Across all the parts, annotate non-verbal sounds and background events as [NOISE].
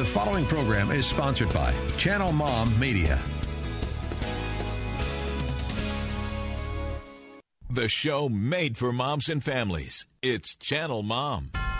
The following program is sponsored by Channel Mom Media. The show made for moms and families. It's Channel Mom.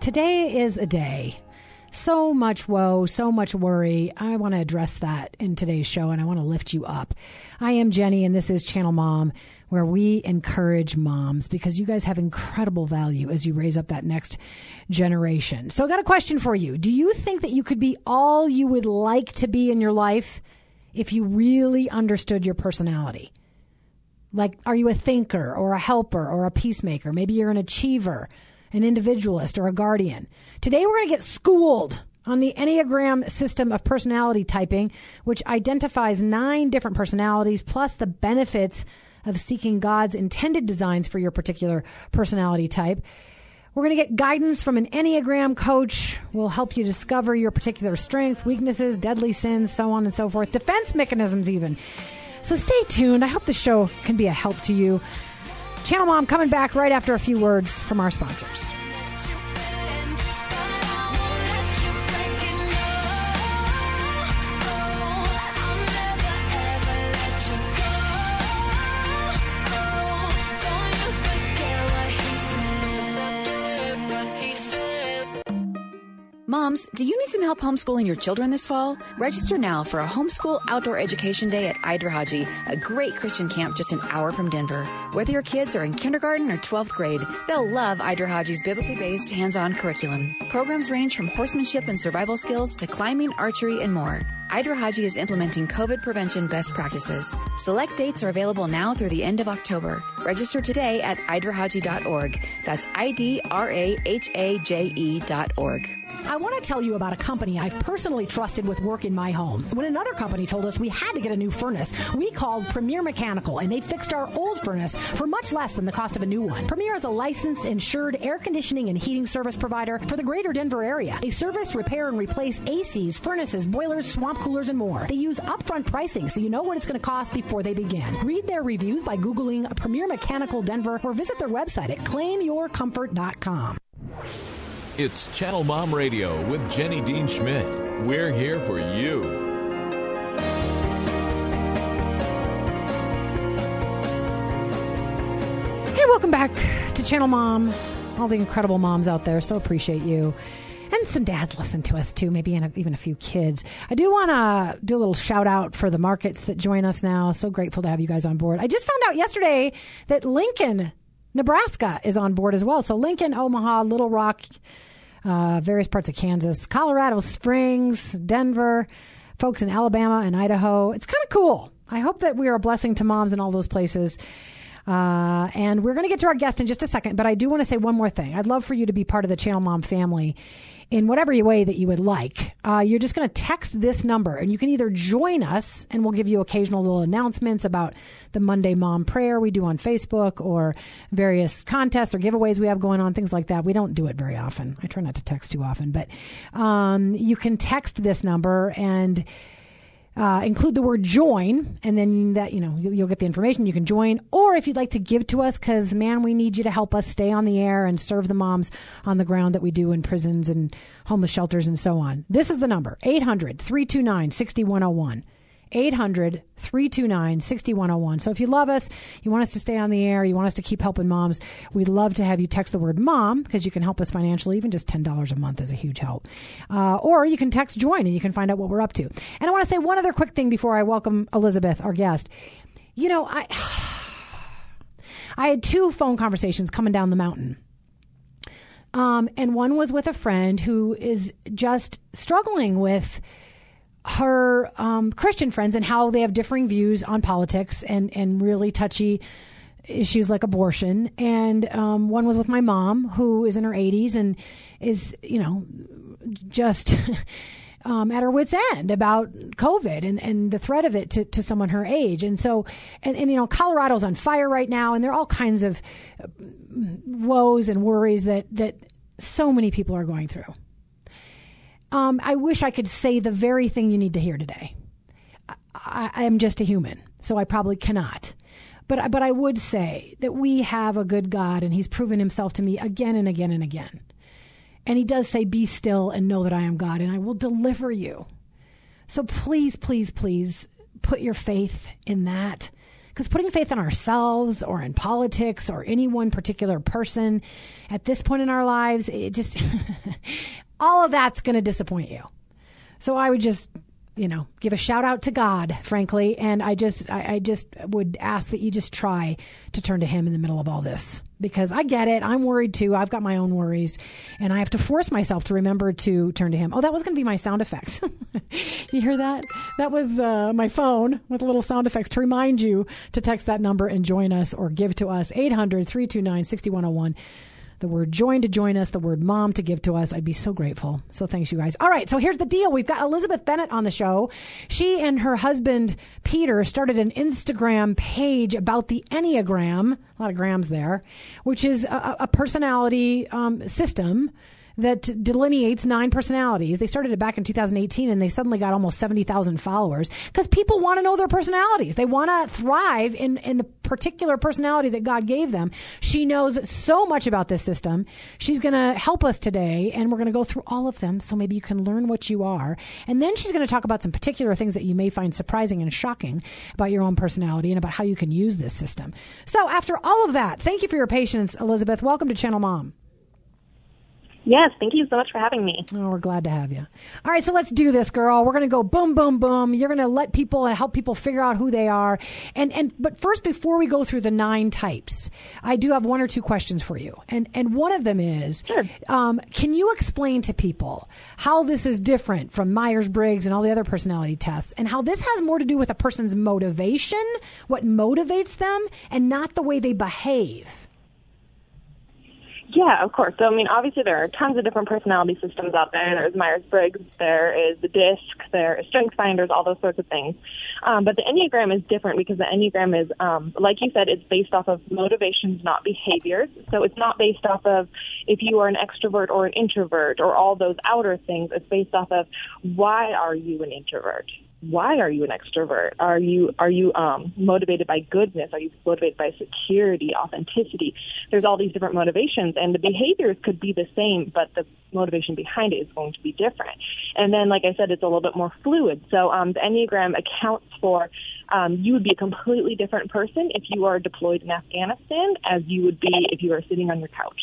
Today is a day. So much woe, so much worry. I want to address that in today's show and I want to lift you up. I am Jenny and this is Channel Mom, where we encourage moms because you guys have incredible value as you raise up that next generation. So I got a question for you. Do you think that you could be all you would like to be in your life if you really understood your personality? Like, are you a thinker or a helper or a peacemaker? Maybe you're an achiever an individualist, or a guardian. Today we're going to get schooled on the Enneagram system of personality typing, which identifies nine different personalities plus the benefits of seeking God's intended designs for your particular personality type. We're going to get guidance from an Enneagram coach. We'll help you discover your particular strengths, weaknesses, deadly sins, so on and so forth, defense mechanisms, even. So stay tuned. I hope the show can be a help to you. Channel Mom coming back right after a few words from our sponsors. Moms, do you need some help homeschooling your children this fall? Register now for a homeschool outdoor education day at Idrahaje, a great Christian camp just an hour from Denver. Whether your kids are in kindergarten or 12th grade, they'll love Idrahaje's biblically based hands on curriculum. Programs range from horsemanship and survival skills to climbing, archery, and more. Idrahaje is implementing COVID prevention best practices. Select dates are available now through the end of October. Register today at idrahaje.org. That's I D R A H A J E.org. I want to tell you about a company I've personally trusted with work in my home. When another company told us we had to get a new furnace, we called Premier Mechanical and they fixed our old furnace for much less than the cost of a new one. Premier is a licensed, insured air conditioning and heating service provider for the greater Denver area. They service, repair, and replace ACs, furnaces, boilers, swamp coolers, and more. They use upfront pricing so you know what it's going to cost before they begin. Read their reviews by Googling Premier Mechanical Denver or visit their website at claimyourcomfort.com. It's Channel Mom Radio with Jenny Dean Schmidt. We're here for you. Hey, welcome back to Channel Mom. All the incredible moms out there, so appreciate you. And some dads listen to us too, maybe even a few kids. I do want to do a little shout out for the markets that join us now. So grateful to have you guys on board. I just found out yesterday that Lincoln, Nebraska is on board as well. So Lincoln, Omaha, Little Rock, uh, various parts of Kansas, Colorado Springs, Denver, folks in Alabama and Idaho. It's kind of cool. I hope that we are a blessing to moms in all those places. Uh, and we're going to get to our guest in just a second, but I do want to say one more thing. I'd love for you to be part of the Channel Mom family in whatever way that you would like. Uh, you're just going to text this number, and you can either join us, and we'll give you occasional little announcements about the Monday Mom Prayer we do on Facebook or various contests or giveaways we have going on, things like that. We don't do it very often. I try not to text too often, but um, you can text this number and uh, include the word join, and then that you know you'll, you'll, get the information. You can join, or if you'd like to give to us, because man, we need you to help us stay on the air and serve the moms on the ground that we do in prisons and homeless shelters and so on. This is the number 800 329 6101. 800 329 6101. So if you love us, you want us to stay on the air, you want us to keep helping moms, we'd love to have you text the word mom because you can help us financially. Even just $10 a month is a huge help. Uh, or you can text join and you can find out what we're up to. And I want to say one other quick thing before I welcome Elizabeth, our guest. You know, I. [SIGHS] I had two phone conversations coming down the mountain. Um, and one was with a friend who is just struggling with her um, Christian friends and how they have differing views on politics and, and really touchy issues like abortion. And um, one was with my mom, who is in her 80s and is, you know, just [LAUGHS] um, at her wits' end about COVID and, and the threat of it to, to someone her age. And so, and, and, you know, Colorado's on fire right now, and there are all kinds of woes and worries that, that so many people are going through. Um, I wish I could say the very thing you need to hear today. I, I am just a human, so I probably cannot. But, but I would say that we have a good God, and He's proven Himself to me again and again and again. And he does say, Be still and know that I am God, and I will deliver you. So please, please, please put your faith in that. Because putting faith in ourselves or in politics or any one particular person at this point in our lives, it just, [LAUGHS] all of that's going to disappoint you. So I would just you know, give a shout out to God, frankly. And I just, I, I, just would ask that you just try to turn to Him in the middle of all this because I get it. I'm worried too. I've got my own worries and I have to force myself to remember to turn to Him. Oh, that was going to be my sound effects. [LAUGHS] you hear that? That was uh, my phone with little sound effects to remind you to text that number and join us or give to us 800 329 6101 the word join to join us, the word mom to give to us. I'd be so grateful. So thanks, you guys. All right, so here's the deal. We've got Elizabeth Bennett on the show. She and her husband, Peter, started an Instagram page about the Enneagram, a lot of grams there, which is a, a personality um, system that delineates nine personalities. They started it back in 2018 and they suddenly got almost 70,000 followers because people want to know their personalities. They want to thrive in, in the particular personality that God gave them. She knows so much about this system. She's going to help us today and we're going to go through all of them so maybe you can learn what you are. And then she's going to talk about some particular things that you may find surprising and shocking about your own personality and about how you can use this system. So after all of that, thank you for your patience, Elizabeth. Welcome to Channel Mom. Yes, thank you so much for having me. Oh, we're glad to have you. All right, so let's do this, girl. We're going to go boom, boom, boom. You're going to let people help people figure out who they are. And and but first, before we go through the nine types, I do have one or two questions for you. And and one of them is, sure. um, can you explain to people how this is different from Myers Briggs and all the other personality tests, and how this has more to do with a person's motivation, what motivates them, and not the way they behave? Yeah, of course. So, I mean, obviously there are tons of different personality systems out there. There's Myers-Briggs, there is the DISC, there is Strength Finders, all those sorts of things. Um, but the Enneagram is different because the Enneagram is, um, like you said, it's based off of motivations, not behaviors. So it's not based off of if you are an extrovert or an introvert or all those outer things. It's based off of why are you an introvert? Why are you an extrovert? Are you are you um, motivated by goodness? Are you motivated by security, authenticity? There's all these different motivations, and the behaviors could be the same, but the motivation behind it is going to be different. And then, like I said, it's a little bit more fluid. So um, the Enneagram accounts for um, you would be a completely different person if you are deployed in Afghanistan as you would be if you are sitting on your couch.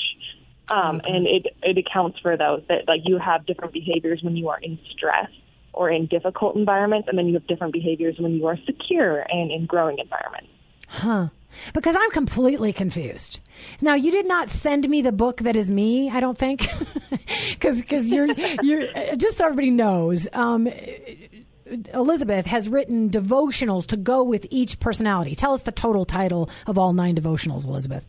Um, okay. And it it accounts for those that like you have different behaviors when you are in stress or in difficult environments, and then you have different behaviors when you are secure and in growing environments. Huh. Because I'm completely confused. Now, you did not send me the book that is me, I don't think. [LAUGHS] Because cause you're, [LAUGHS] you're, just so everybody knows, um, Elizabeth has written devotionals to go with each personality. Tell us the total title of all nine devotionals, Elizabeth.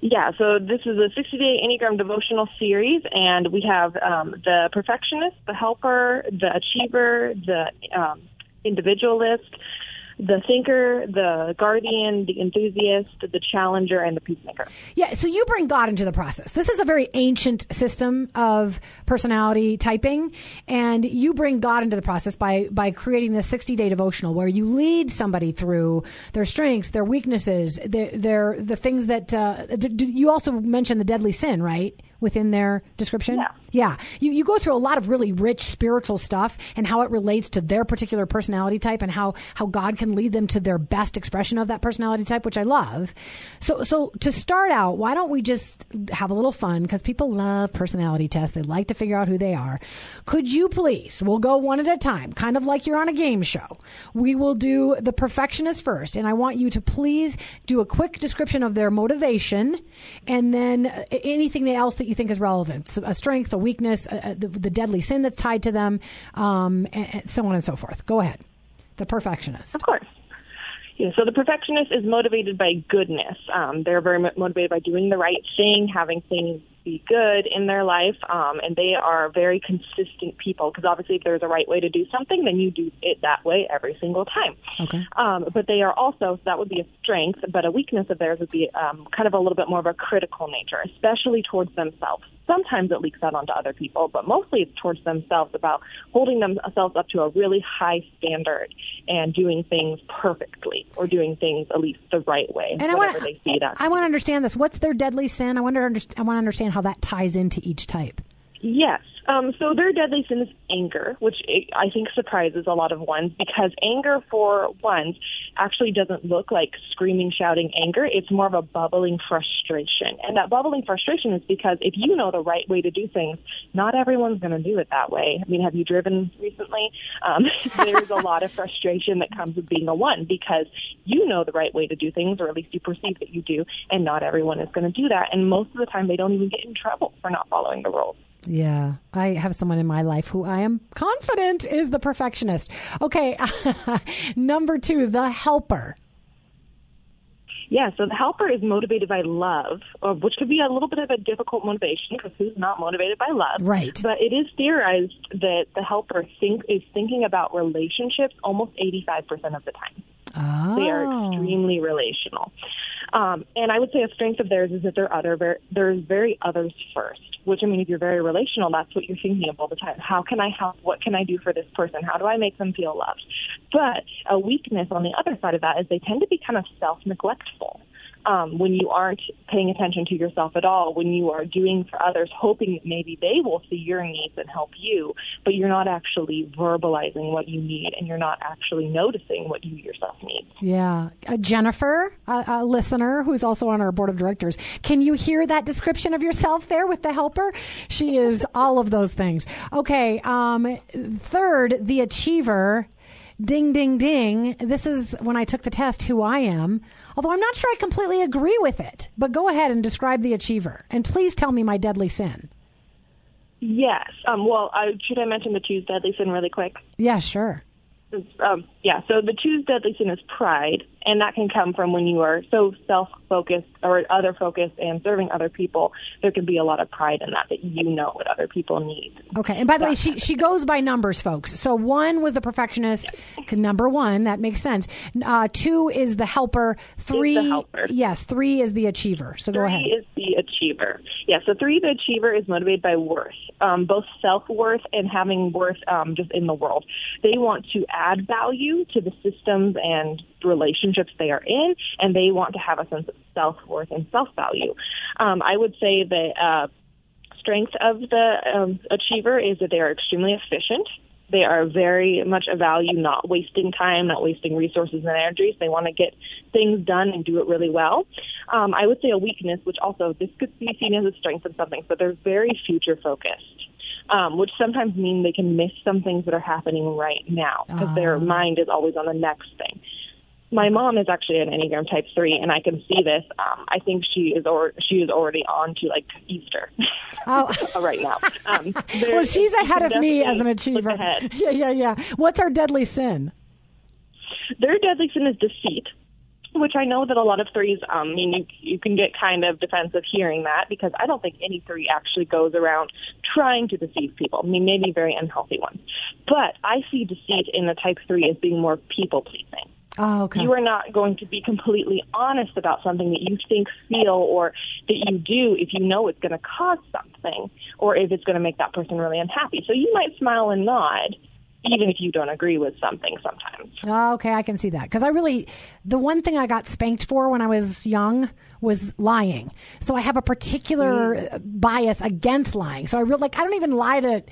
Yeah, so this is a 60 day Enneagram devotional series, and we have um, the perfectionist, the helper, the achiever, the um, individualist, the thinker, the guardian, the enthusiast, the challenger, and the peacemaker. Yeah, so you bring God into the process. This is a very ancient system of personality typing, and you bring God into the process by by creating this 60 day devotional where you lead somebody through their strengths, their weaknesses, their, their the things that uh, you also mentioned the deadly sin, right? Within their description? Yeah. Yeah. You, you go through a lot of really rich spiritual stuff and how it relates to their particular personality type and how, how God can lead them to their best expression of that personality type, which I love. So, so to start out, why don't we just have a little fun? Because people love personality tests. They like to figure out who they are. Could you please, we'll go one at a time, kind of like you're on a game show. We will do the perfectionist first. And I want you to please do a quick description of their motivation and then anything else that that you think is relevant a strength, a weakness, a, a, the, the, deadly sin that's tied to them, um, and, and so on and so forth. Go ahead. The perfectionist. Of course. Yeah, so the perfectionist is motivated by goodness. Um, they're very motivated by doing the right thing, having things be good in their life, um, and they are very consistent people. Because obviously, if there's a right way to do something, then you do it that way every single time. Okay. Um, but they are also so that would be a strength, but a weakness of theirs would be um, kind of a little bit more of a critical nature, especially towards themselves. Sometimes it leaks out onto other people, but mostly it's towards themselves about holding themselves up to a really high standard and doing things perfectly or doing things at least the right way. And I want to I want to understand this. What's their deadly sin? I understand, I want to understand how that ties into each type. Yes. Um, so their deadly sin is anger, which I think surprises a lot of ones because anger, for ones, actually doesn't look like screaming, shouting anger. It's more of a bubbling frustration. And that bubbling frustration is because if you know the right way to do things, not everyone's going to do it that way. I mean, have you driven recently? Um, [LAUGHS] there's a lot of frustration that comes with being a one because you know the right way to do things, or at least you perceive that you do, and not everyone is going to do that. And most of the time, they don't even get in trouble for not following the rules. Yeah, I have someone in my life who I am confident is the perfectionist. Okay, [LAUGHS] number two, the helper. Yeah, so the helper is motivated by love, uh, which could be a little bit of a difficult motivation because who's not motivated by love? Right. But it is theorized that the helper think is thinking about relationships almost 85% of the time. Oh. They are extremely relational. Um, and I would say a strength of theirs is that they're other, they're very others first which I mean, if you're very relational, that's what you're thinking of all the time. How can I help? What can I do for this person? How do I make them feel loved? But a weakness on the other side of that is they tend to be kind of self neglectful um, when you aren't paying attention to yourself at all, when you are doing for others, hoping that maybe they will see your needs and help you, but you're not actually verbalizing what you need and you're not actually noticing what you yourself need. Yeah. Uh, Jennifer, a, a listener who's also on our board of directors, can you hear that description of yourself there with the helper? She is all of those things. Okay. Um, third, the achiever. Ding, ding, ding. This is when I took the test who I am although I'm not sure I completely agree with it. But go ahead and describe the achiever. And please tell me my deadly sin. Yes. Um, well, uh, should I mention the two's deadly sin really quick? Yeah, sure. Um, yeah, so the two's deadly sin is pride, and that can come from when you are so self-focused or other focused and serving other people. There can be a lot of pride in that that you know what other people need. Okay, and by the way, she she goes by numbers, folks. So one was the perfectionist, number one. That makes sense. Uh, two is the helper. Three, the helper. yes, three is the achiever. So three go ahead. is achiever. Yeah, so three, the achiever is motivated by worth, um, both self worth and having worth um, just in the world. They want to add value to the systems and relationships they are in, and they want to have a sense of self worth and self value. Um, I would say the uh, strength of the um, achiever is that they are extremely efficient. They are very much a value, not wasting time, not wasting resources and energies. They want to get things done and do it really well. Um, I would say a weakness, which also this could be seen as a strength of something, but they're very future focused um, which sometimes mean they can miss some things that are happening right now because uh. their ah. mind is always on the next thing. My mom is actually an Enneagram Type Three, and I can see this. Um, I think she is, or she is already on to like Easter. Oh, [LAUGHS] right now. Um, well, she's ahead of me as an achiever. [LAUGHS] Yeah, yeah, yeah. What's our deadly sin? Their deadly sin is deceit which I know that a lot of threes, um, I mean, you, you can get kind of defensive hearing that because I don't think any three actually goes around trying to deceive people. I mean, maybe very unhealthy ones. But I see deceit in the type three as being more people pleasing. Oh, okay. You are not going to be completely honest about something that you think, feel, or that you do if you know it's going to cause something or if it's going to make that person really unhappy. So you might smile and nod, even if you don't agree with something sometimes. Oh, okay, I can see that. Because I really, the one thing I got spanked for when I was young was lying. So I have a particular mm. bias against lying. So I really, like, I don't even lie to,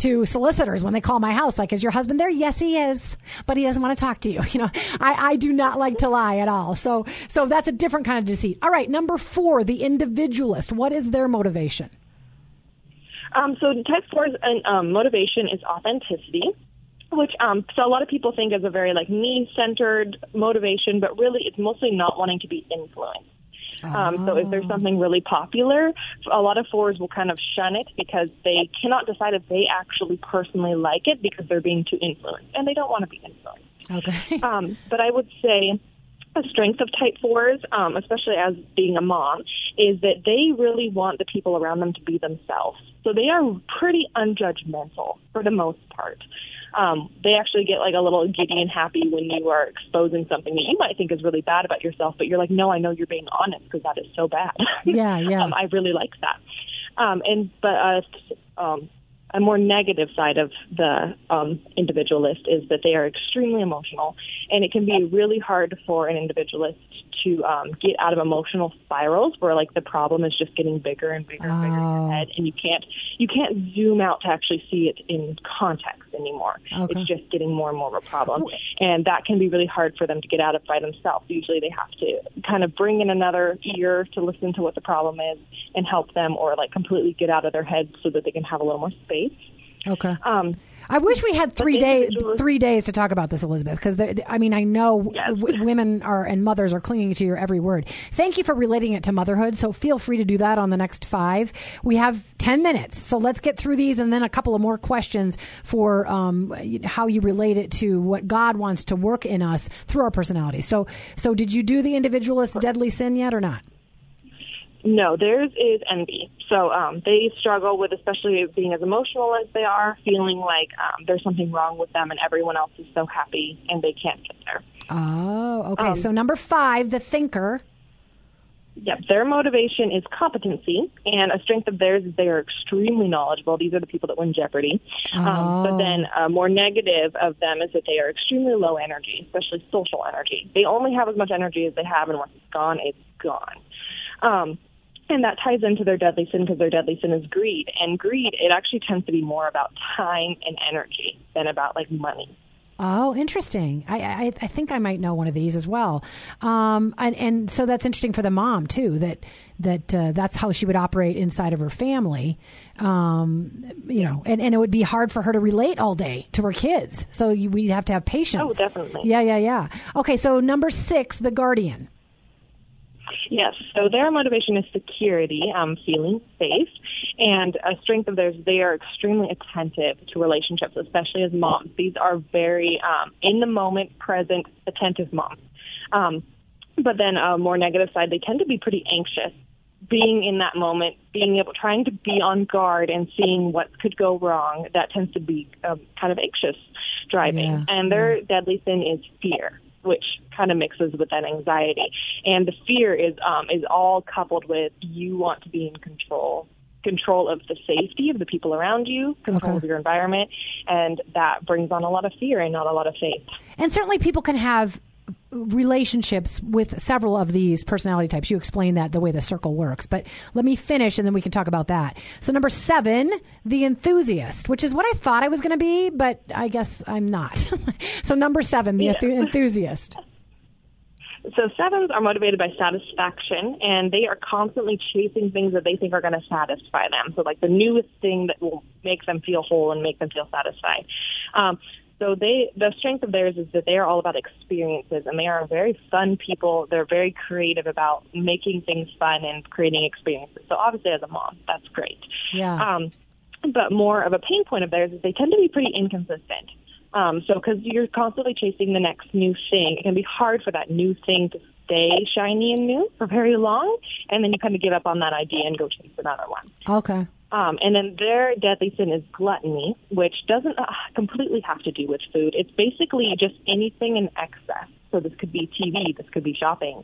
to solicitors when they call my house. Like, is your husband there? Yes, he is, but he doesn't want to talk to you. [LAUGHS] You know, I, I do not like to lie at all. So, so that's a different kind of deceit. All right. Number four, the individualist. What is their motivation? Um, so type four's um, motivation is authenticity which um, so a lot of people think is a very like me centered motivation, but really it's mostly not wanting to be influenced. Um, so if there's something really popular, a lot of fours will kind of shun it because they cannot decide if they actually personally like it because they're being too influenced, and they don't want to be influenced. Okay. [LAUGHS] Um, but I would say a strength of type fours, um, especially as being a mom, is that they really want the people around them to be themselves. So they are pretty unjudgmental for the most part. Um, they actually get like a little giddy and happy when you are exposing something that you might think is really bad about yourself, but you're like, no, I know you're being honest because that is so bad. Yeah, yeah. [LAUGHS] um, I really like that. Um, and but uh, um, a more negative side of the um, individualist is that they are extremely emotional, and it can be really hard for an individualist to um, get out of emotional spirals where like the problem is just getting bigger and bigger and bigger in Oh. your head, and you can't you can't zoom out to actually see it in context anymore. Okay. It's just getting more and more of a problem, and that can be really hard for them to get out of by themselves. Usually, they have to kind of bring in another ear to listen to what the problem is and help them, or like completely get out of their head so that they can have a little more space. Okay. Um, I wish we had three days three days to talk about this, Elizabeth, because I mean I know Yes. w- women are and mothers are clinging to your every word. Thank you for relating it to motherhood. So feel free to do that on the next five. We have ten minutes, so let's get through these, and then a couple of more questions for um, how you relate it to what God wants to work in us through our personality. So, so did you do the individualist deadly sin yet or not? No, theirs is envy. So um, they struggle with, especially being as emotional as they are, feeling like um, there's something wrong with them and everyone else is so happy and they can't get there. Oh, okay. Um, so number five, the thinker. Yep, their motivation is competency, and a strength of theirs is they are extremely knowledgeable. These are the people that win Jeopardy. Um, Oh. but then a more negative of them is that they are extremely low energy, especially social energy. They only have as much energy as they have, and once it's gone, it's gone. Um, and that ties into their deadly sin because their deadly sin is greed. And greed, it actually tends to be more about time and energy than about like money. Oh, interesting. I, I I think I might know one of these as well. Um, and and so that's interesting for the mom too. That that uh, that's how she would operate inside of her family. Um, you know, and, and it would be hard for her to relate all day to her kids. So you, we'd have to have patience. Oh, definitely. Yeah, yeah, yeah. Okay, so number six, the guardian. Yes, so their motivation is security, um, feeling safe, and a strength of theirs, they are extremely attentive to relationships, especially as moms. These are very um, in the moment, present, attentive moms. Um, but then a more negative side, they tend to be pretty anxious. Being in that moment, being able, trying to be on guard and seeing what could go wrong, that tends to be um, kind of anxious driving. Yeah, and their deadly sin is fear which kind of mixes with that anxiety. And the fear is um, is all coupled with you want to be in control control of the safety of the people around you, control Okay. of your environment, and that brings on a lot of fear and not a lot of faith. And certainly people can have relationships with several of these personality types. You explained that the way the circle works. But let me finish and then we can talk about that. So, number seven, the enthusiast, which is what I thought I was going to be, but I guess I'm not. [LAUGHS] so, number seven, the enthu- [LAUGHS] enthusiast. So sevens are motivated by satisfaction, and they are constantly chasing things that they think are going to satisfy them. So, like the newest thing that will make them feel whole and make them feel satisfied. Um, so they, the strength of theirs is that they are all about experiences, and they are very fun people. They're very creative about making things fun and creating experiences. So, obviously, as a mom, that's great. Yeah. Um, but more of a pain point of theirs is they tend to be pretty inconsistent. Um, so because you're constantly chasing the next new thing, it can be hard for that new thing to stay shiny and new for very long, and then you kind of give up on that idea and go chase another one. Okay. Um, and then their deadly sin is gluttony, which doesn't uh, completely have to do with food. It's basically just anything in excess. So this could be TV, this could be shopping,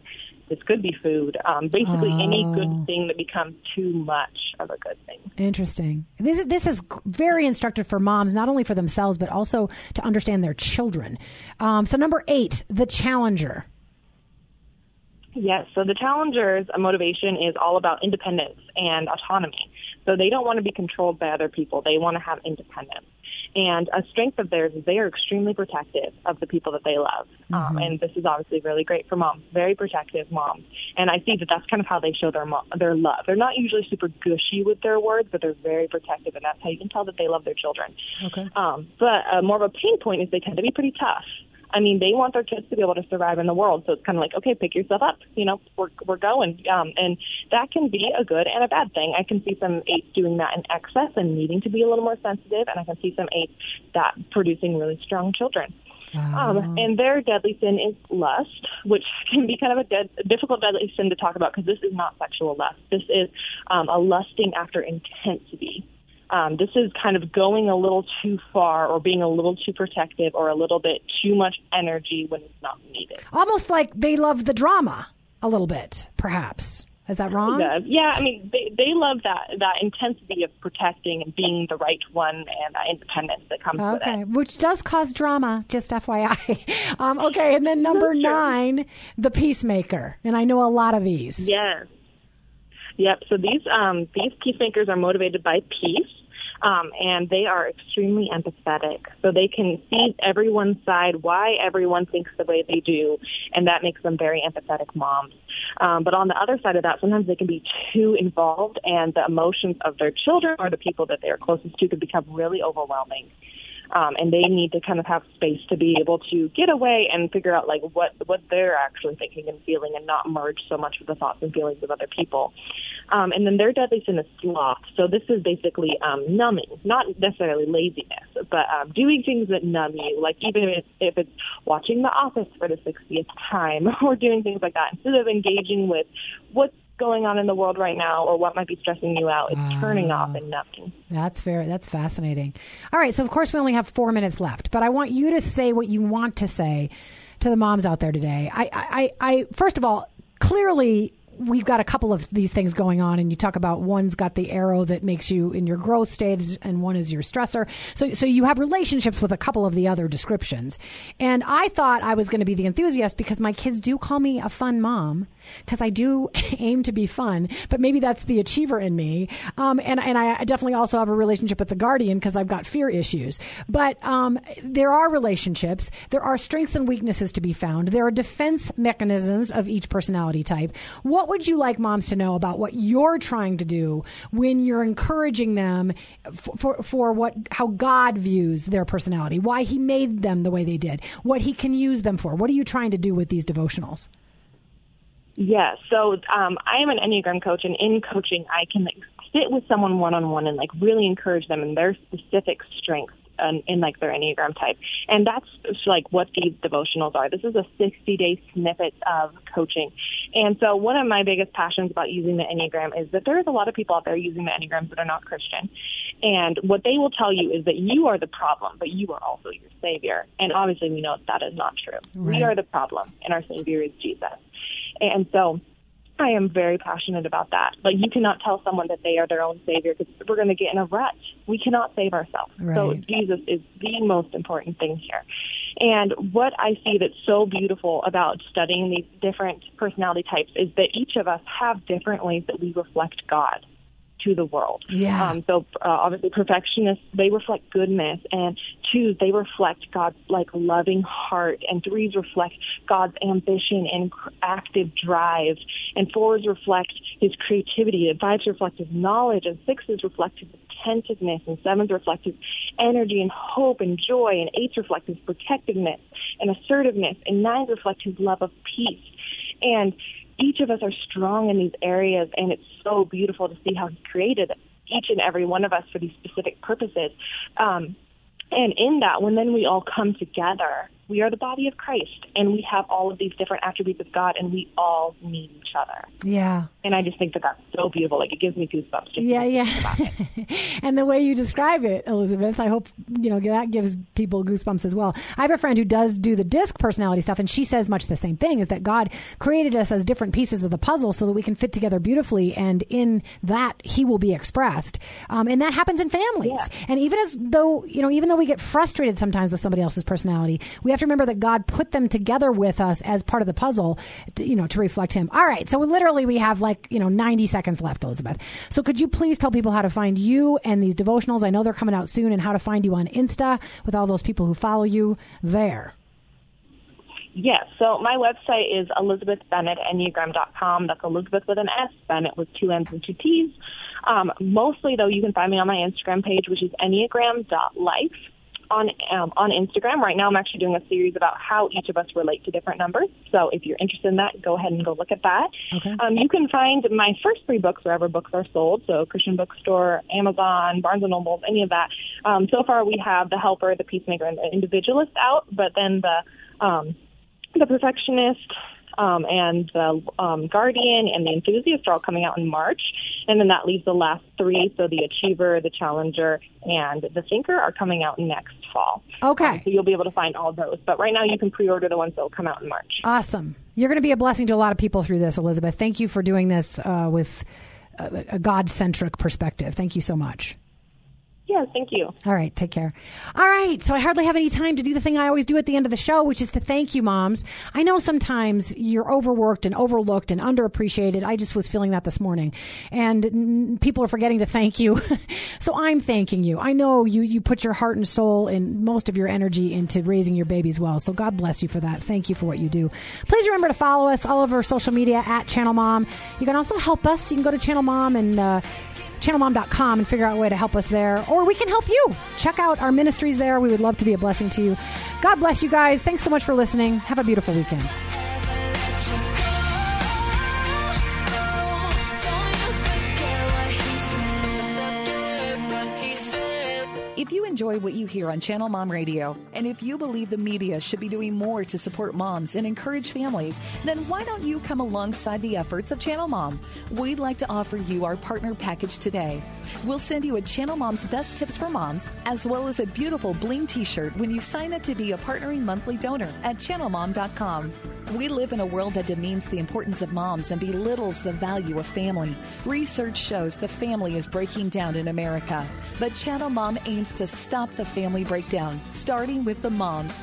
this could be food. Um, basically, any Oh. good thing that becomes too much of a good thing. Interesting. This is, this is very instructive for moms, not only for themselves, but also to understand their children. Um, so, number eight, the challenger. Yes, so the challengers' motivation is all about independence and autonomy. So they don't want to be controlled by other people. They want to have independence. And a strength of theirs is they are extremely protective of the people that they love. Um, and this is obviously really great for moms, very protective moms. And I think that that's kind of how they show their mo- their love. They're not usually super gushy with their words, but they're very protective, and that's how you can tell that they love their children. Okay. Um, but uh, more of a pain point is they tend to be pretty tough. I mean, they want their kids to be able to survive in the world, so it's kind of like, okay, pick yourself up. You know, we're we're going, um, and that can be a good and a bad thing. I can see some eights doing that in excess and needing to be a little more sensitive, and I can see some eights that producing really strong children. Um, and their deadly sin is lust, which [LAUGHS] can be kind of a dead, difficult deadly sin to talk about because this is not sexual lust. This is um, a lusting after intensity. Um, this is kind of going a little too far or being a little too protective or a little bit too much energy when it's not needed. Almost like they love the drama a little bit, perhaps. Is that wrong? Yeah, I mean, they, they love that that intensity of protecting and being the right one and that independence that comes with it. Okay, which does cause drama, just FYI. [LAUGHS] um, okay, and then number nine, the peacemaker. And I know a lot of these. Yes. Yep. So these um, these peacemakers are motivated by peace, um, and they are extremely empathetic. So they can see everyone's side, why everyone thinks the way they do, and that makes them very empathetic moms. Um, but on the other side of that, sometimes they can be too involved, and the emotions of their children or the people that they are closest to can become really overwhelming. Um, and they need to kind of have space to be able to get away and figure out like what what they're actually thinking and feeling, and not merge so much with the thoughts and feelings of other people. Um, and then their deadly sin is sloth. So this is basically um, numbing, not necessarily laziness, but um, doing things that numb you. Like even if it's, if it's watching The Office for the 60th time [LAUGHS] or doing things like that, instead of engaging with what's going on in the world right now or what might be stressing you out, it's turning off and numbing. That's very that's fascinating. All right, so of course we only have four minutes left, but I want you to say what you want to say to the moms out there today. I, I, I first of all, clearly we've got a couple of these things going on and you talk about one's got the arrow that makes you in your growth stage and one is your stressor so so you have relationships with a couple of the other descriptions and i thought i was going to be the enthusiast because my kids do call me a fun mom because I do [LAUGHS] aim to be fun, but maybe that's the achiever in me. Um, and, and I definitely also have a relationship with the guardian because I've got fear issues. But um, there are relationships, there are strengths and weaknesses to be found, there are defense mechanisms of each personality type. What would you like moms to know about what you're trying to do when you're encouraging them for, for, for what how God views their personality, why He made them the way they did, what He can use them for? What are you trying to do with these devotionals? Yes. So um, I am an Enneagram coach, and in coaching, I can like, sit with someone one on one and like really encourage them in their specific strengths and in like their Enneagram type. And that's like what these devotionals are. This is a 60 day snippet of coaching. And so one of my biggest passions about using the Enneagram is that there is a lot of people out there using the Enneagrams that are not Christian. And what they will tell you is that you are the problem, but you are also your savior. And obviously we know that, that is not true. Right. We are the problem and our savior is Jesus. And so I am very passionate about that. Like you cannot tell someone that they are their own savior because we're going to get in a rut. We cannot save ourselves. So Jesus is the most important thing here. And what I see that's so beautiful about studying these different personality types is that each of us have different ways that we reflect God to the world. Yeah. Um, so uh, obviously perfectionists, they reflect goodness, and twos, they reflect God's like loving heart, and threes reflect God's ambition and active drive, and fours reflect His creativity, and fives reflect His knowledge, and sixes reflect His attentiveness, and sevens reflect His energy and hope and joy, and eights reflect His protectiveness and assertiveness, and nines reflect His love of peace. And each of us are strong in these areas, and it's so beautiful to see how He created each and every one of us for these specific purposes. Um, and in that, when then we all come together, we are the body of Christ, and we have all of these different attributes of God, and we all need each other. Yeah. And I just think that that's so beautiful. Like it gives me goosebumps. Yeah, yeah. [LAUGHS] and the way you describe it, Elizabeth, I hope you know that gives people goosebumps as well. I have a friend who does do the disc personality stuff, and she says much the same thing: is that God created us as different pieces of the puzzle so that we can fit together beautifully, and in that He will be expressed. Um, and that happens in families. Yeah. And even as though you know, even though we get frustrated sometimes with somebody else's personality, we have to remember that God put them together with us as part of the puzzle, to, you know, to reflect Him. All right, so literally we have like you know ninety seconds left, Elizabeth. So could you please tell people how to find you and these devotionals? I know they're coming out soon, and how to find you on Insta with all those people who follow you there. Yes. So my website is elizabethbennettenneagram.com. That's Elizabeth with an S, Bennett with two N's and two T's. Um, mostly, though, you can find me on my Instagram page, which is enneagram.life. on um, on Instagram. Right now, I'm actually doing a series about how each of us relate to different numbers. So if you're interested in that, go ahead and go look at that. Okay. Um, you can find my first three books wherever books are sold. So Christian Bookstore, Amazon, Barnes and Noble, any of that. Um, so far, we have the Helper, the Peacemaker, and the Individualist out. But then the um, the Perfectionist, um, and the um, Guardian and the Enthusiast are all coming out in March. And then that leaves the last three. So the Achiever, the Challenger, and the Thinker are coming out next fall. Okay. Um, so you'll be able to find all those. But right now you can pre order the ones that will come out in March. Awesome. You're going to be a blessing to a lot of people through this, Elizabeth. Thank you for doing this uh, with a, a God centric perspective. Thank you so much. Yeah, thank you. All right, take care. All right, so I hardly have any time to do the thing I always do at the end of the show, which is to thank you, moms. I know sometimes you're overworked and overlooked and underappreciated. I just was feeling that this morning, and people are forgetting to thank you. [LAUGHS] so I'm thanking you. I know you you put your heart and soul and most of your energy into raising your babies well. So God bless you for that. Thank you for what you do. Please remember to follow us all over social media at Channel Mom. You can also help us. You can go to Channel Mom and. Uh, channelmom.com and figure out a way to help us there, or we can help you. Check out our ministries there. We would love to be a blessing to you. God bless you guys. Thanks so much for listening. Have a beautiful weekend. If you enjoy what you hear on Channel Mom Radio, and if you believe the media should be doing more to support moms and encourage families, then why don't you come alongside the efforts of Channel Mom? We'd like to offer you our partner package today. We'll send you a Channel Mom's Best Tips for Moms, as well as a beautiful bling t shirt when you sign up to be a partnering monthly donor at channelmom.com. We live in a world that demeans the importance of moms and belittles the value of family. Research shows the family is breaking down in America, but Channel Mom aims to stop the family breakdown, starting with the moms.